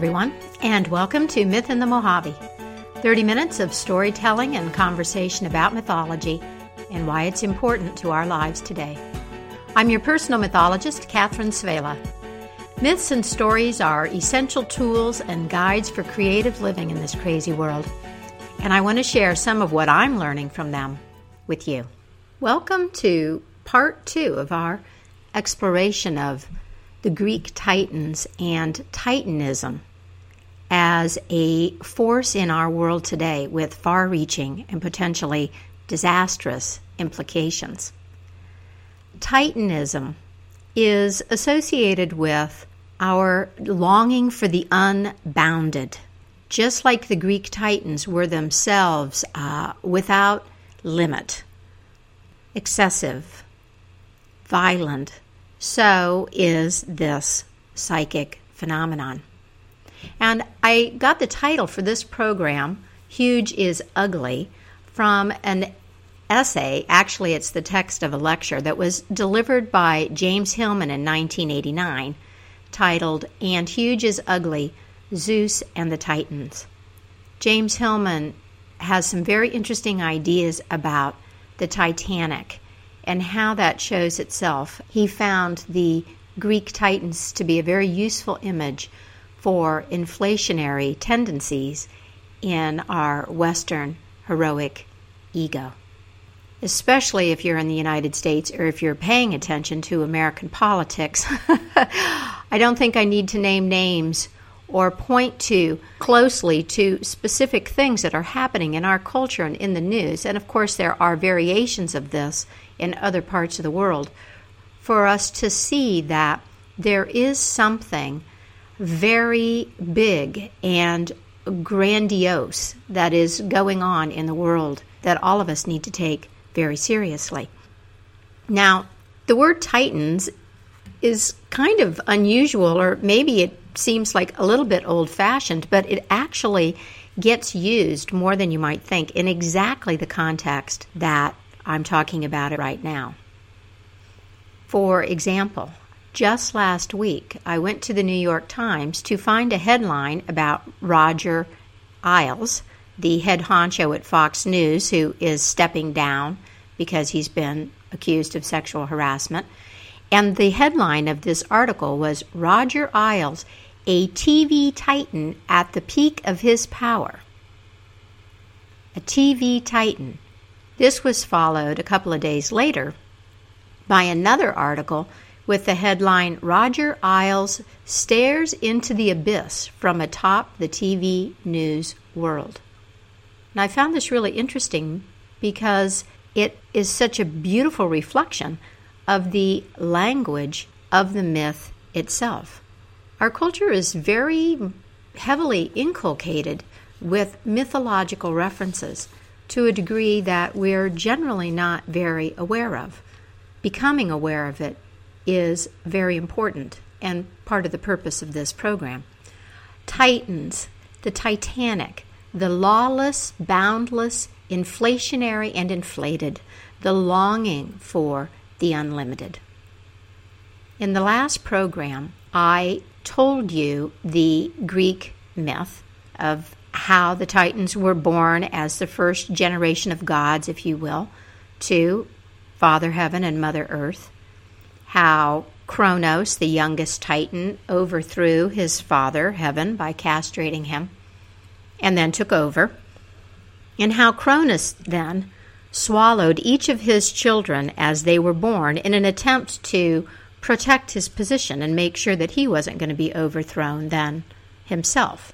everyone, and welcome to Myth in the Mojave 30 minutes of storytelling and conversation about mythology and why it's important to our lives today. I'm your personal mythologist, Catherine Svehla. Myths and stories are essential tools and guides for creative living in this crazy world, and I want to share some of what I'm learning from them with you. Welcome to part two of our exploration of the Greek Titans and Titanism as a force in our world today with far reaching and potentially disastrous implications. Titanism is associated with our longing for the unbounded, just like the Greek Titans were themselves uh, without limit, excessive, violent, so is this psychic phenomenon. And I got the title for this program, Huge is Ugly, from an essay. Actually, it's the text of a lecture that was delivered by James Hillman in 1989, titled And Huge is Ugly Zeus and the Titans. James Hillman has some very interesting ideas about the Titanic and how that shows itself. He found the Greek Titans to be a very useful image for inflationary tendencies in our Western heroic ego. Especially if you're in the United States or if you're paying attention to American politics. I don't think I need to name names or point to closely to specific things that are happening in our culture and in the news. And of course, there are variations of this in other parts of the world, for us to see that there is something very big and grandiose that is going on in the world that all of us need to take very seriously. Now, the word Titans is kind of unusual, or maybe it seems like a little bit old fashioned, but it actually gets used more than you might think in exactly the context that I'm talking about it right now. For example, just last week, I went to the New York Times to find a headline about Roger Ailes, the head honcho at Fox News, who is stepping down because he's been accused of sexual harassment. And the headline of this article was Roger Ailes, a TV titan at the peak of his power. A TV titan. This was followed a couple of days later by another article with the headline Roger Ailes stares into the abyss from atop the TV news world. And I found this really interesting because it is such a beautiful reflection of the language of the myth itself. Our culture is very heavily inculcated with mythological references to a degree that we're generally not very aware of. Becoming aware of it is very important and part of the purpose of this program. Titans, the Titanic, the lawless, boundless, inflationary, and inflated, the longing for the unlimited. In the last program, I told you the Greek myth of how the Titans were born as the first generation of gods, if you will, to Father Heaven and Mother Earth. How Kronos, the youngest Titan, overthrew his father, Heaven, by castrating him and then took over. And how Cronus then swallowed each of his children as they were born in an attempt to protect his position and make sure that he wasn't going to be overthrown then himself.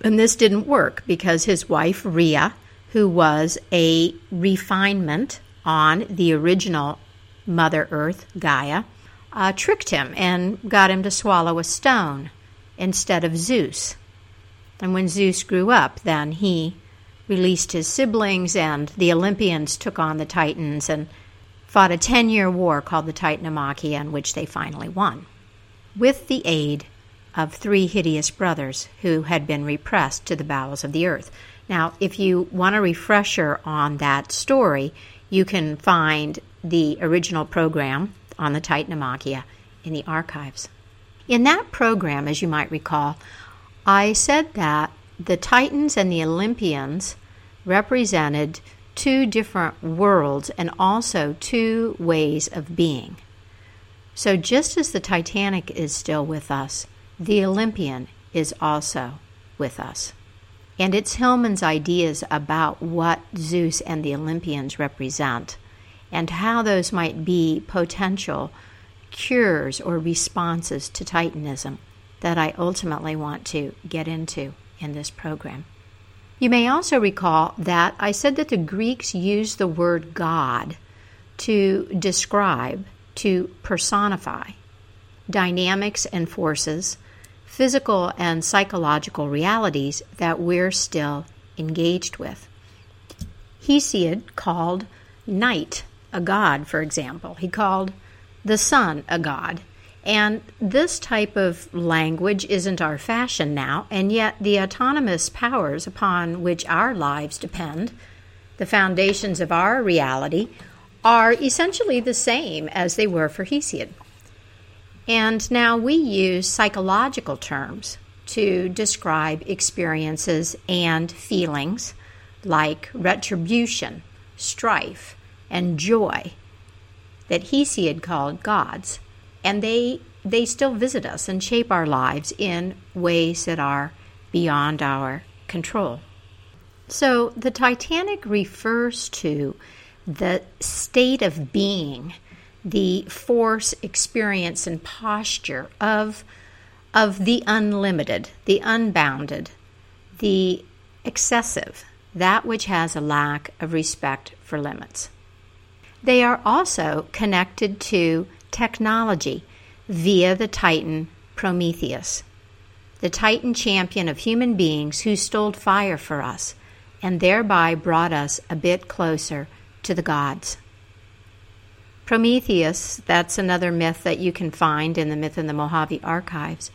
And this didn't work because his wife, Rhea, who was a refinement on the original Mother Earth, Gaia, uh, tricked him and got him to swallow a stone instead of Zeus. And when Zeus grew up, then he released his siblings, and the Olympians took on the Titans and fought a 10 year war called the Titanomachia, in which they finally won. With the aid of three hideous brothers who had been repressed to the bowels of the earth. Now, if you want a refresher on that story, you can find the original program on the Titanomachia in the archives. In that program, as you might recall, I said that the Titans and the Olympians represented two different worlds and also two ways of being. So, just as the Titanic is still with us, the Olympian is also with us. And it's Hillman's ideas about what Zeus and the Olympians represent and how those might be potential cures or responses to Titanism that I ultimately want to get into in this program. You may also recall that I said that the Greeks used the word God to describe, to personify dynamics and forces, physical and psychological realities that we're still engaged with. Hesiod called night a god, for example. He called the sun a god. And this type of language isn't our fashion now, and yet the autonomous powers upon which our lives depend, the foundations of our reality, are essentially the same as they were for Hesiod. And now we use psychological terms to describe experiences and feelings like retribution, strife, and joy that Hesiod called gods and they they still visit us and shape our lives in ways that are beyond our control. So the Titanic refers to the state of being, the force, experience, and posture of, of the unlimited, the unbounded, the excessive, that which has a lack of respect for limits. They are also connected to technology via the Titan Prometheus, the Titan champion of human beings who stole fire for us and thereby brought us a bit closer to the gods. Prometheus, that's another myth that you can find in the Myth in the Mojave archives.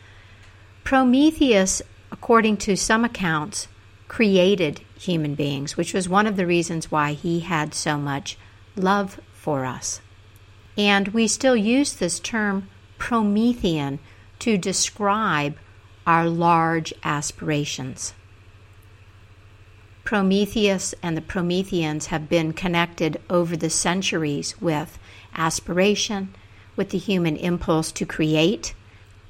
Prometheus, according to some accounts, created human beings, which was one of the reasons why he had so much love for us. And we still use this term Promethean to describe our large aspirations. Prometheus and the Prometheans have been connected over the centuries with aspiration, with the human impulse to create.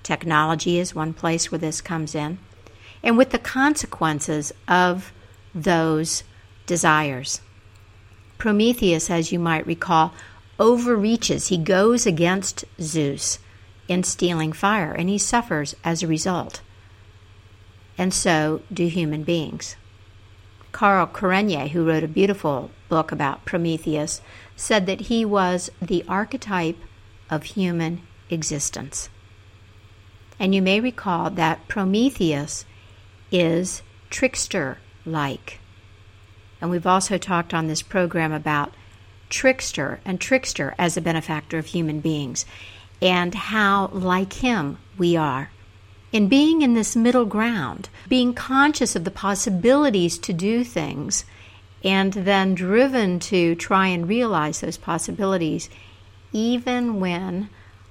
Technology is one place where this comes in, and with the consequences of those desires. Prometheus, as you might recall, overreaches. He goes against Zeus in stealing fire, and he suffers as a result. And so do human beings. Carl Kerényi, who wrote a beautiful book about Prometheus, said that he was the archetype of human existence. And you may recall that Prometheus is trickster like. And we've also talked on this program about trickster and trickster as a benefactor of human beings and how like him we are. In being in this middle ground, being conscious of the possibilities to do things, and then driven to try and realize those possibilities, even when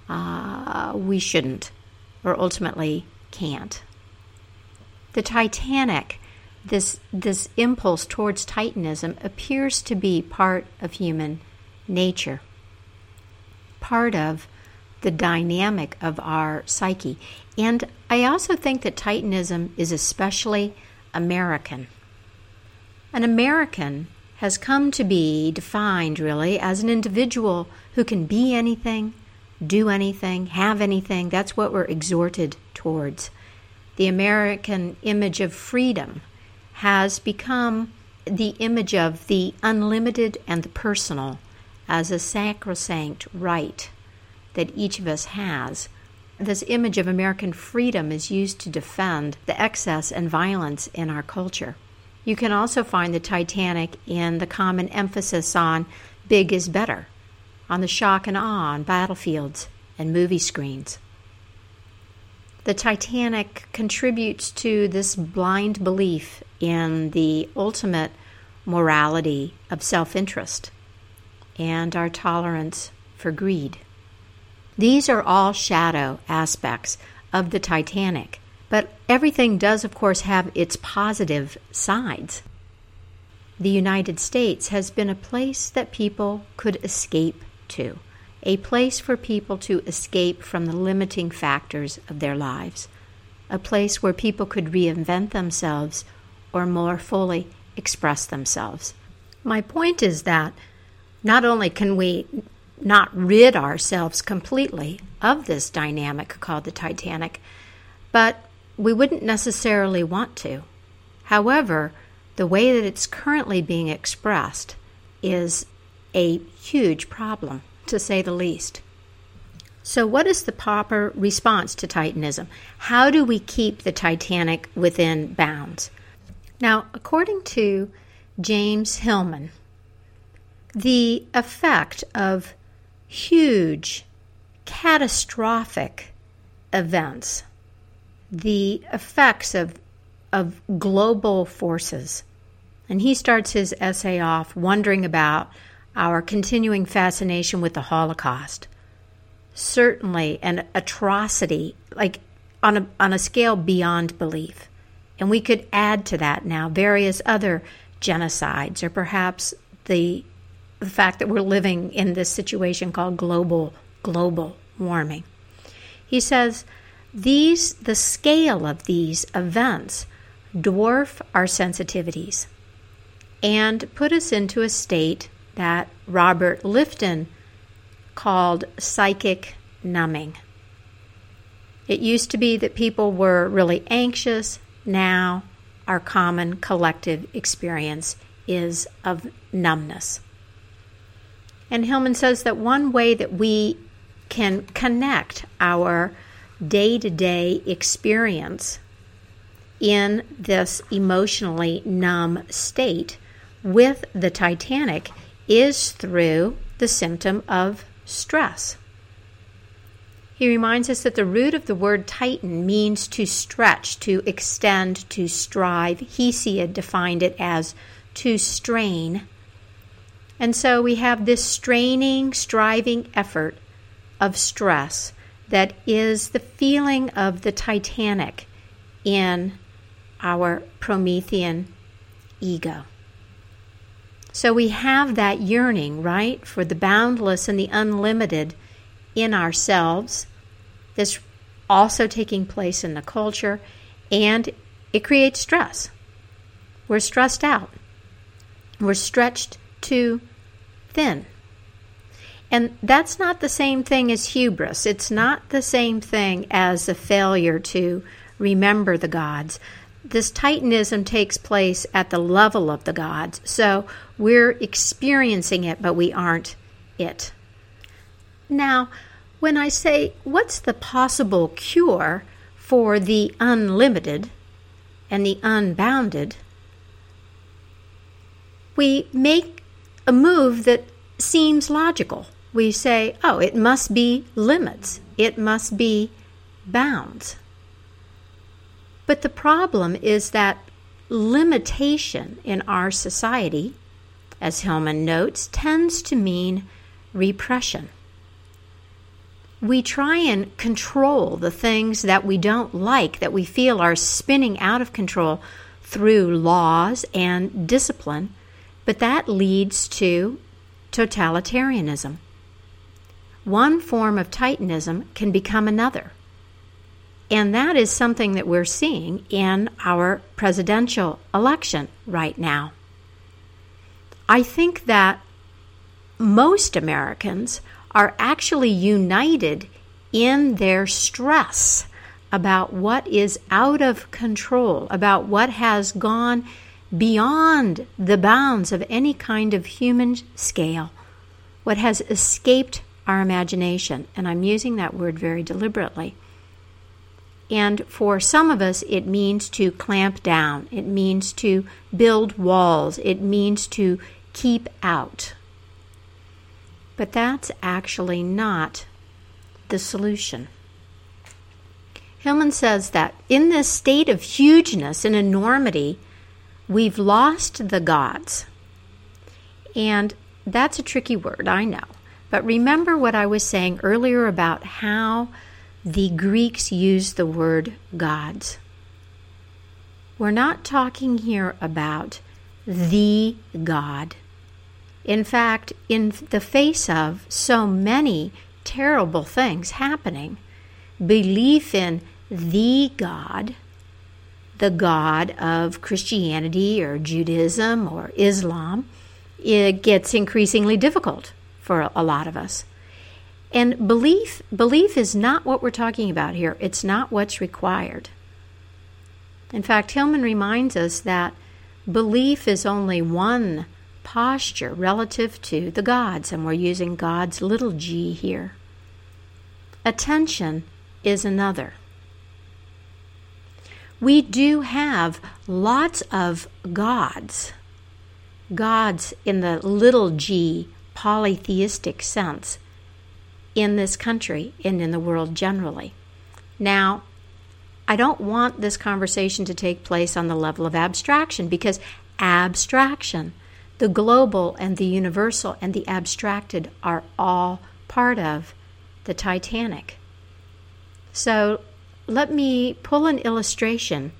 uh, we shouldn't or ultimately can't. The Titanic this this impulse towards titanism appears to be part of human nature part of the dynamic of our psyche. And i also think that titanism is especially american. An american has come to be defined really as an individual who can be anything do anything have anything. That's what we're exhorted towards. The american image of freedom has become the image of the unlimited and the personal as a sacrosanct right that each of us has. This image of American freedom is used to defend the excess and violence in our culture. You can also find the Titanic in the common emphasis on big is better, on the shock and awe on battlefields and movie screens. The Titanic contributes to this blind belief in the ultimate morality of self interest and our tolerance for greed. These are all shadow aspects of the Titanic But everything does, of course, have its positive sides. The United States has been a place that people could escape to, a place for people to escape from the limiting factors of their lives, a place where people could reinvent themselves or more fully express themselves. My point is that not only can we not rid ourselves completely of this dynamic called the Titanic, but we wouldn't necessarily want to. However, the way that it's currently being expressed is a huge problem, to say the least. So, what is the proper response to Titanism? How do we keep the Titanic within bounds? Now, according to James Hillman, the effect of huge, catastrophic events, the effects of, of global forces. And he starts his essay off wondering about our continuing fascination with the Holocaust. Certainly an atrocity, like on a, on a scale beyond belief. And we could add to that now various other genocides, or perhaps the the fact that we're living in this situation called global global warming. He says these the scale of these events dwarf our sensitivities and put us into a state that Robert Lifton called psychic numbing. It used to be that people were really anxious. Now, our common collective experience is of numbness. And Hillman says that one way that we can connect our day to day experience in this emotionally numb state with the Titanic is through the symptom of stress. He reminds us that the root of the word tighten means to stretch, to extend, to strive. Hesiod defined it as to strain and so we have this straining, striving effort of stress that is the feeling of the Titanic in our Promethean ego. So we have that yearning, right, for the boundless and the unlimited in ourselves. This also taking place in the culture, and it creates stress. We're stressed out. We're stretched too thin. And that's not the same thing as hubris. It's not the same thing as a failure to remember the gods. This Titanism takes place at the level of the gods. So we're experiencing it, but we aren't it. Now, when I say, what's the possible cure for the unlimited and the unbounded? We make a move that seems logical. We say, oh, it must be limits, it must be bounds. But the problem is that limitation in our society, as Hillman notes, tends to mean repression. We try and control the things that we don't like, that we feel are spinning out of control through laws and discipline but that leads to totalitarianism. One form of Titanism can become another. And that is something that we're seeing in our presidential election right now. I think that most Americans are actually united in their stress about what is out of control, about what has gone beyond the bounds of any kind of human scale, what has escaped our imagination. And I'm using that word very deliberately. And for some of us, it means to clamp down, it means to build walls, it means to keep out. But that's actually not the solution. Hillman says that in this state of hugeness and enormity, We've lost the gods. And that's a tricky word, I know. But remember what I was saying earlier about how the Greeks used the word gods. We're not talking here about the God. In fact, in the face of so many terrible things happening, belief in the God, the God of Christianity or Judaism or Islam, it gets increasingly difficult for a lot of us. And belief belief is not what we're talking about here. It's not what's required. In fact, Hillman reminds us that belief is only one posture relative to the gods, and we're using God's little g here. Attention is another. We do have lots of gods, gods in the little g polytheistic sense in this country and in the world generally. Now, I don't want this conversation to take place on the level of abstraction because abstraction, the global and the universal and the abstracted, are all part of the Titanic. So let me pull an illustration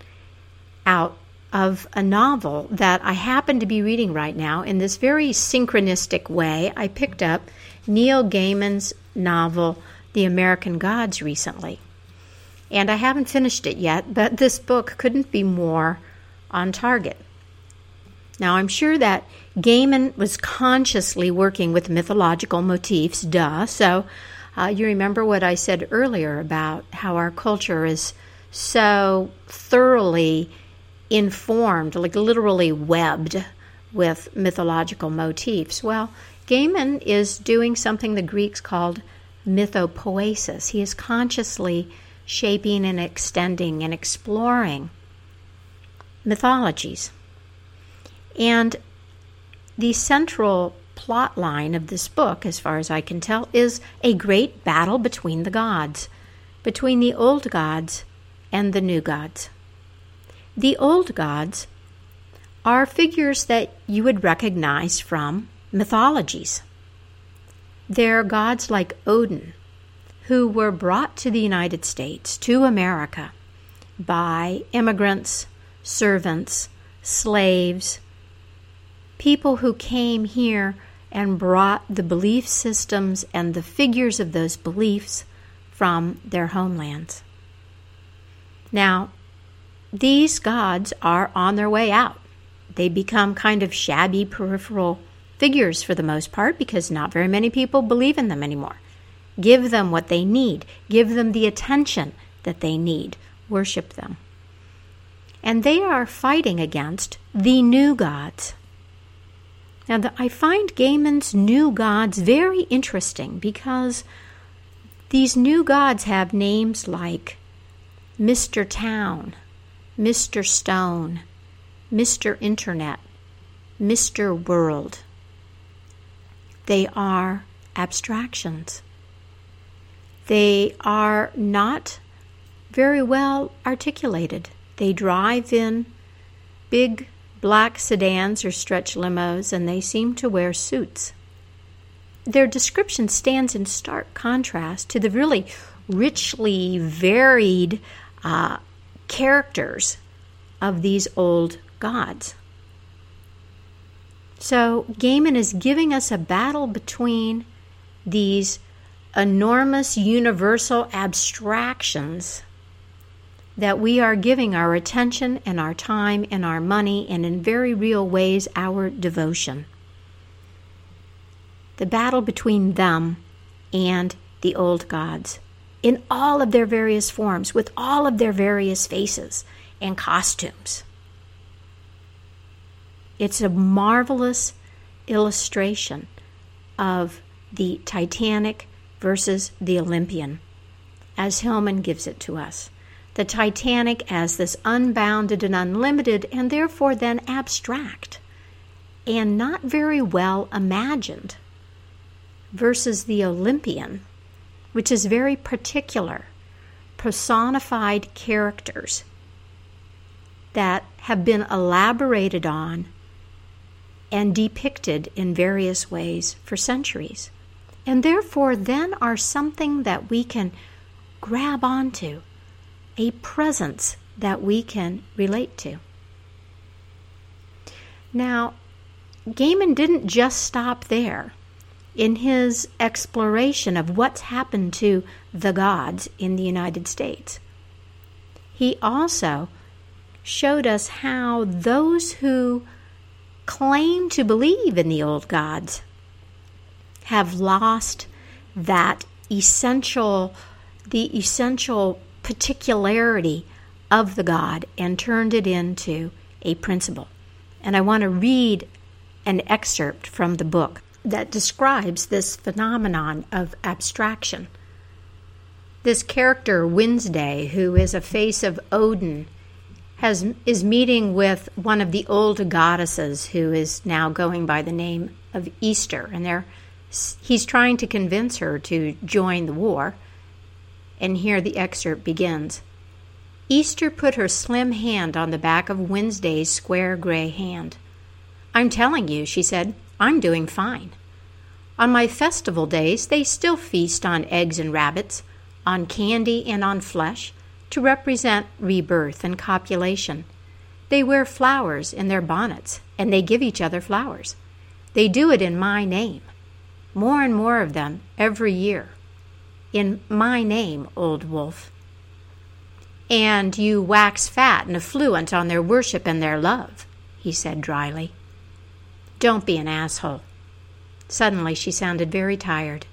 out of a novel that I happen to be reading right now in this very synchronistic way. I picked up Neil Gaiman's novel, The American Gods, recently. And I haven't finished it yet, but this book couldn't be more on target. Now, I'm sure that Gaiman was consciously working with mythological motifs, duh. So, uh, you remember what I said earlier about how our culture is so thoroughly informed, like literally webbed with mythological motifs. Well, Gaiman is doing something the Greeks called mythopoesis. He is consciously shaping and extending and exploring mythologies. And the central plot line of this book, as far as I can tell, is a great battle between the gods, between the old gods and the new gods. The old gods are figures that you would recognize from mythologies. They're gods like Odin, who were brought to the United States, to America, by immigrants, servants, slaves, people who came here and brought the belief systems and the figures of those beliefs from their homelands. Now, these gods are on their way out. They become kind of shabby peripheral figures for the most part because not very many people believe in them anymore. Give them what they need, give them the attention that they need, worship them. And they are fighting against the new gods. Now, the, I find Gaiman's new gods very interesting because these new gods have names like Mr. Town, Mr. Stone, Mr. Internet, Mr. World. They are abstractions. They are not very well articulated. They drive in big black sedans or stretch limos and they seem to wear suits. Their description stands in stark contrast to the really richly varied uh, characters of these old gods. So, Gaiman is giving us a battle between these enormous universal abstractions that we are giving our attention and our time and our money and in very real ways our devotion. The battle between them and the old gods in all of their various forms, with all of their various faces and costumes. It's a marvelous illustration of the Titanic versus the Olympian, as Hillman gives it to us. The Titanic as this unbounded and unlimited, and therefore then abstract, and not very well imagined, versus the Olympian, which is very particular, personified characters that have been elaborated on and depicted in various ways for centuries, and therefore then are something that we can grab onto, a presence that we can relate to. Now, Gaiman didn't just stop there in his exploration of what's happened to the gods in the United States. He also showed us how those who claim to believe in the old gods have lost that essential the essential particularity of the god and turned it into a principle. And I want to read an excerpt from the book that describes this phenomenon of abstraction. This character, Wednesday, who is a face of Odin, has, is meeting with one of the old goddesses who is now going by the name of Easter, and he's trying to convince her to join the war. And here the excerpt begins. Easter put her slim hand on the back of Wednesday's square gray hand. I'm telling you, she said, I'm doing fine. On my festival days, they still feast on eggs and rabbits, on candy and on flesh, to represent rebirth and copulation. They wear flowers in their bonnets, and they give each other flowers. They do it in my name. More and more of them every year. In my name, old wolf and you wax fat and affluent on their worship and their love, he said dryly. Don't be an asshole. Suddenly she sounded very tired.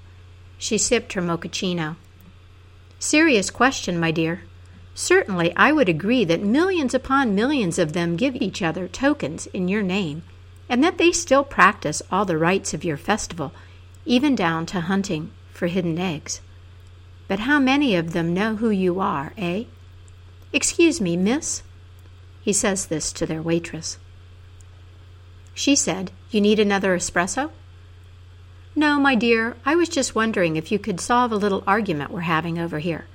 She sipped her mochaccino. Serious question, my dear. Certainly, I would agree that millions upon millions of them give each other tokens in your name, and that they still practice all the rites of your festival, even down to hunting for hidden eggs. But how many of them know who you are, eh? Excuse me, miss. He says this to their waitress. She said, You need another espresso? No, my dear, I was just wondering if you could solve a little argument we're having over here.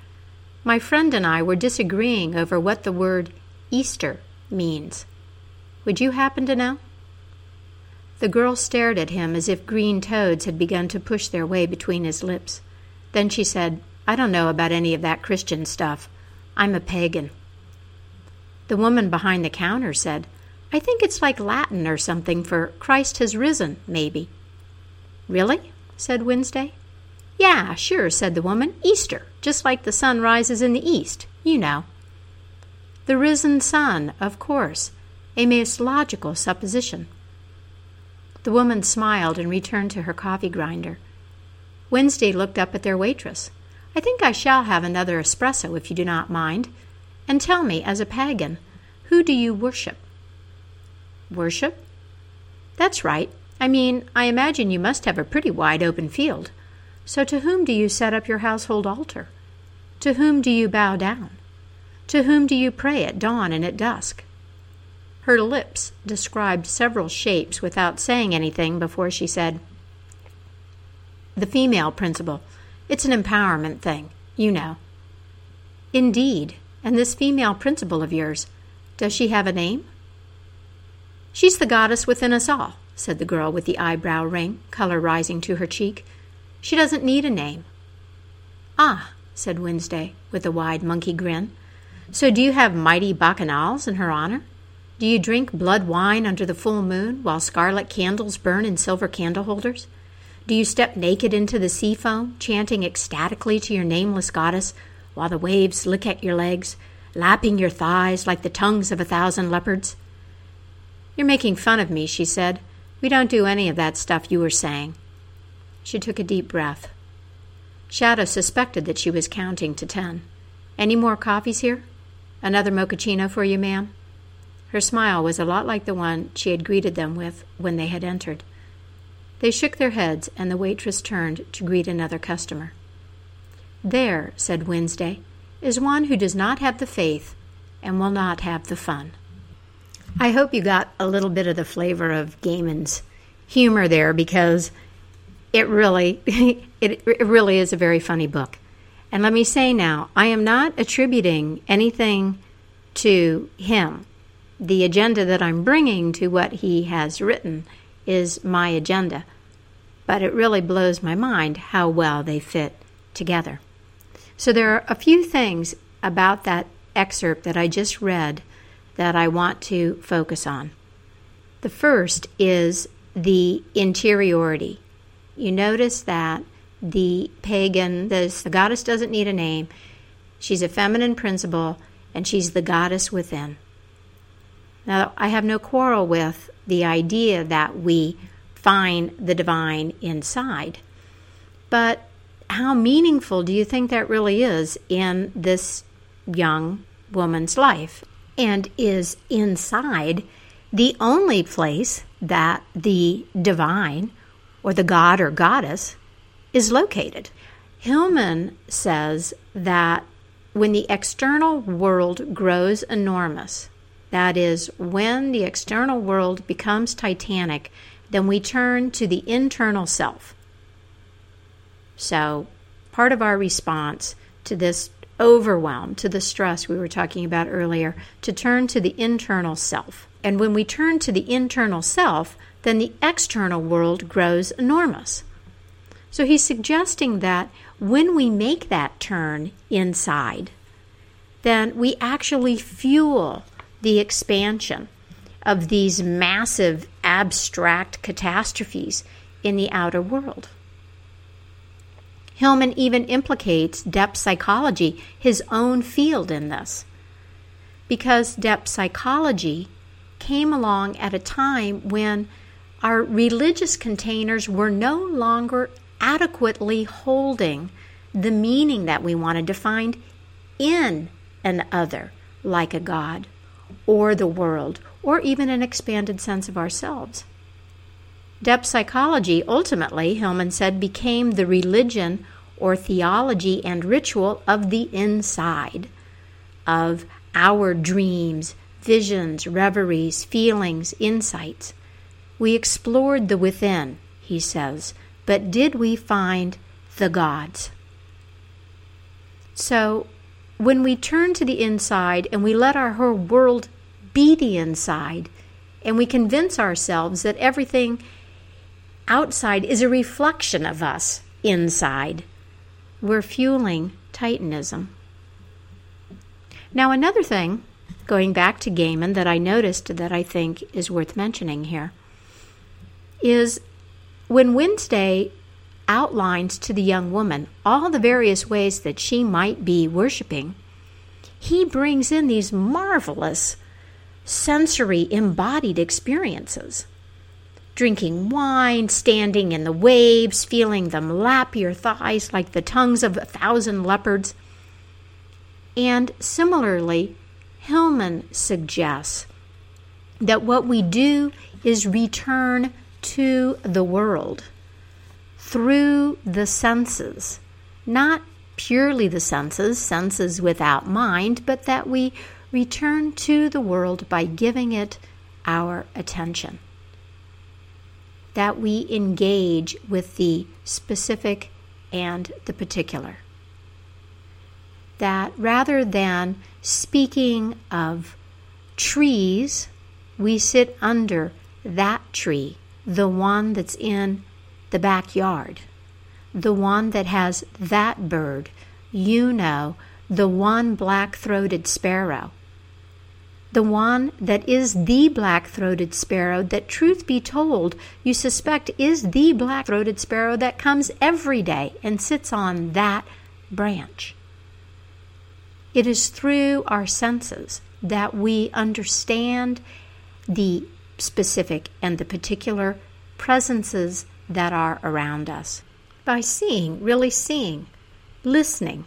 My friend and I were disagreeing over what the word Easter means. Would you happen to know? The girl stared at him as if green toads had begun to push their way between his lips. Then she said, I don't know about any of that Christian stuff. I'm a pagan. The woman behind the counter said, I think it's like Latin or something for Christ has risen, maybe. Really? said Wednesday. Yeah, sure, said the woman. Easter, just like the sun rises in the east, you know. The risen sun, of course, a most logical supposition. The woman smiled and returned to her coffee grinder. Wednesday looked up at their waitress. I think I shall have another espresso if you do not mind. And tell me, as a pagan, who do you worship? Worship? That's right. I mean, I imagine you must have a pretty wide open field. So to whom do you set up your household altar? To whom do you bow down? To whom do you pray at dawn and at dusk? Her lips described several shapes without saying anything before she said, The female principle. It's an empowerment thing, you know. Indeed. And this female principle of yours, does she have a name? She's the goddess within us all, said the girl with the eyebrow ring, color rising to her cheek. She doesn't need a name. Ah, said Wednesday, with a wide monkey grin. So do you have mighty bacchanals in her honor? Do you drink blood wine under the full moon while scarlet candles burn in silver candle holders? Do you step naked into the sea foam, chanting ecstatically to your nameless goddess while the waves lick at your legs, lapping your thighs like the tongues of a thousand leopards? You're making fun of me, she said. We don't do any of that stuff you were saying. She took a deep breath. Shadow suspected that she was counting to ten. Any more coffees here? Another mochaccino for you, ma'am? Her smile was a lot like the one she had greeted them with when they had entered. They shook their heads, and the waitress turned to greet another customer. There, said Wednesday, is one who does not have the faith and will not have the fun. I hope you got a little bit of the flavor of Gaiman's humor there because it really it, it really is a very funny book. And let me say now, I am not attributing anything to him. The agenda that I'm bringing to what he has written is my agenda. But it really blows my mind how well they fit together. So there are a few things about that excerpt that I just read that I want to focus on. The first is the interiority. You notice that the pagan, the, the goddess doesn't need a name. She's a feminine principle, and she's the goddess within. Now, I have no quarrel with the idea that we find the divine inside. But how meaningful do you think that really is in this young woman's life? And is inside the only place that the divine or the god or goddess is located? Hillman says that when the external world grows enormous, that is, when the external world becomes titanic, then we turn to the internal self. So, part of our response to this overwhelm, to the stress we were talking about earlier, to turn to the internal self. And when we turn to the internal self, then the external world grows enormous. So he's suggesting that when we make that turn inside, then we actually fuel the expansion of these massive abstract catastrophes in the outer world. Hillman even implicates depth psychology, his own field, in this. Because depth psychology came along at a time when our religious containers were no longer adequately holding the meaning that we wanted to find in an other, like a God, or the world, or even an expanded sense of ourselves. Depth psychology ultimately, Hillman said, became the religion or theology and ritual of the inside, of our dreams, visions, reveries, feelings, insights. We explored the within, he says, but did we find the gods? So, when we turn to the inside and we let our whole world be the inside, and we convince ourselves that everything outside is a reflection of us inside, we're fueling Titanism. Now, another thing, going back to Gaiman, that I noticed that I think is worth mentioning here is when Wednesday outlines to the young woman all the various ways that she might be worshiping, he brings in these marvelous sensory embodied experiences. Drinking wine, standing in the waves, feeling them lap your thighs like the tongues of a thousand leopards. And similarly, Hillman suggests that what we do is return to the world through the senses, not purely the senses, senses without mind, but that we return to the world by giving it our attention. That we engage with the specific and the particular. That rather than speaking of trees, we sit under that tree, the one that's in the backyard, the one that has that bird, you know, the one black throated sparrow, the one that is the black throated sparrow, that truth be told, you suspect is the black throated sparrow that comes every day and sits on that branch. It is through our senses that we understand the specific and the particular presences that are around us. By seeing, really seeing, listening,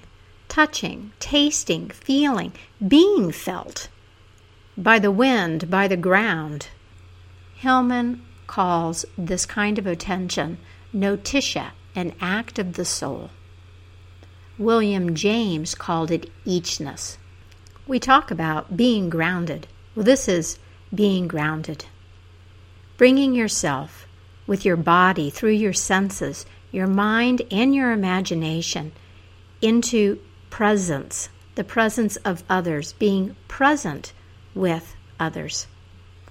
touching, tasting, feeling, being felt by the wind, by the ground. Hillman calls this kind of attention notitia, an act of the soul. William James called it eachness. We talk about being grounded. Well, this is being grounded. Bringing yourself with your body, through your senses, your mind, and your imagination into presence, the presence of others, being present with others.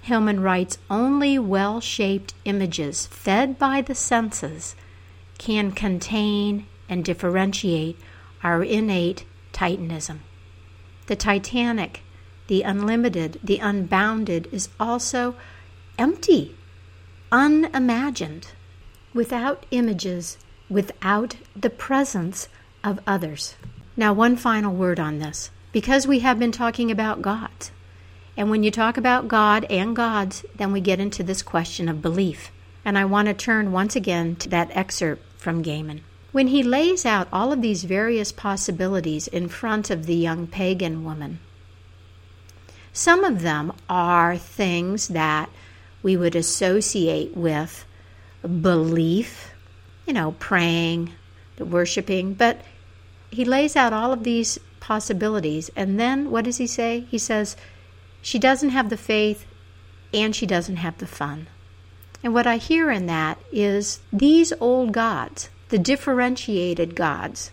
Hillman writes only well shaped images fed by the senses can contain and differentiate our innate Titanism. The Titanic, the unlimited, the unbounded, is also empty, unimagined, without images, without the presence of others. Now, one final word on this. Because we have been talking about gods, and when you talk about God and gods, then we get into this question of belief. And I want to turn once again to that excerpt from Gaiman. When he lays out all of these various possibilities in front of the young pagan woman, some of them are things that we would associate with belief, you know, praying, the worshiping, but he lays out all of these possibilities. And then what does he say? He says, she doesn't have the faith and she doesn't have the fun. And what I hear in that is these old gods, the differentiated gods,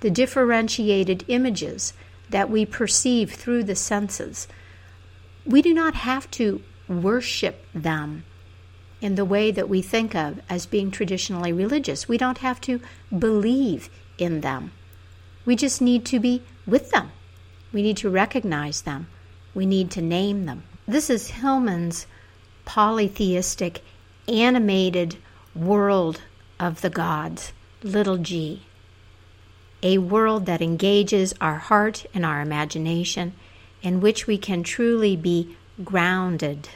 the differentiated images that we perceive through the senses, we do not have to worship them in the way that we think of as being traditionally religious. We don't have to believe in them. We just need to be with them. We need to recognize them. We need to name them. This is Hillman's polytheistic, animated world of the gods, little g. A world that engages our heart and our imagination, in which we can truly be grounded.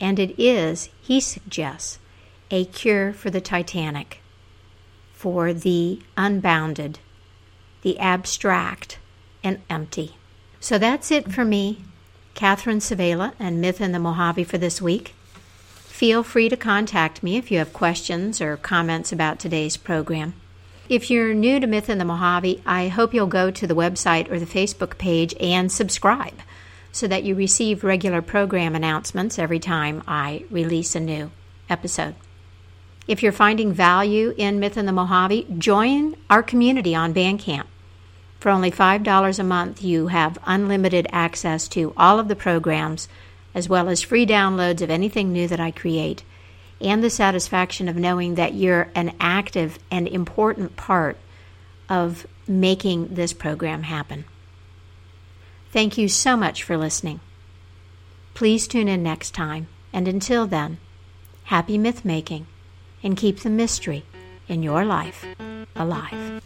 And it is, he suggests, a cure for the Titanic, for the unbounded the abstract and empty. So that's it for me, Catherine Svehla and Myth in the Mojave for this week. Feel free to contact me if you have questions or comments about today's program. If you're new to Myth in the Mojave, I hope you'll go to the website or the Facebook page and subscribe so that you receive regular program announcements every time I release a new episode. If you're finding value in Myth in the Mojave, join our community on Bandcamp. For only $5 a month, you have unlimited access to all of the programs, as well as free downloads of anything new that I create, and the satisfaction of knowing that you're an active and important part of making this program happen. Thank you so much for listening. Please tune in next time, and until then, happy myth making and keep the mystery in your life alive.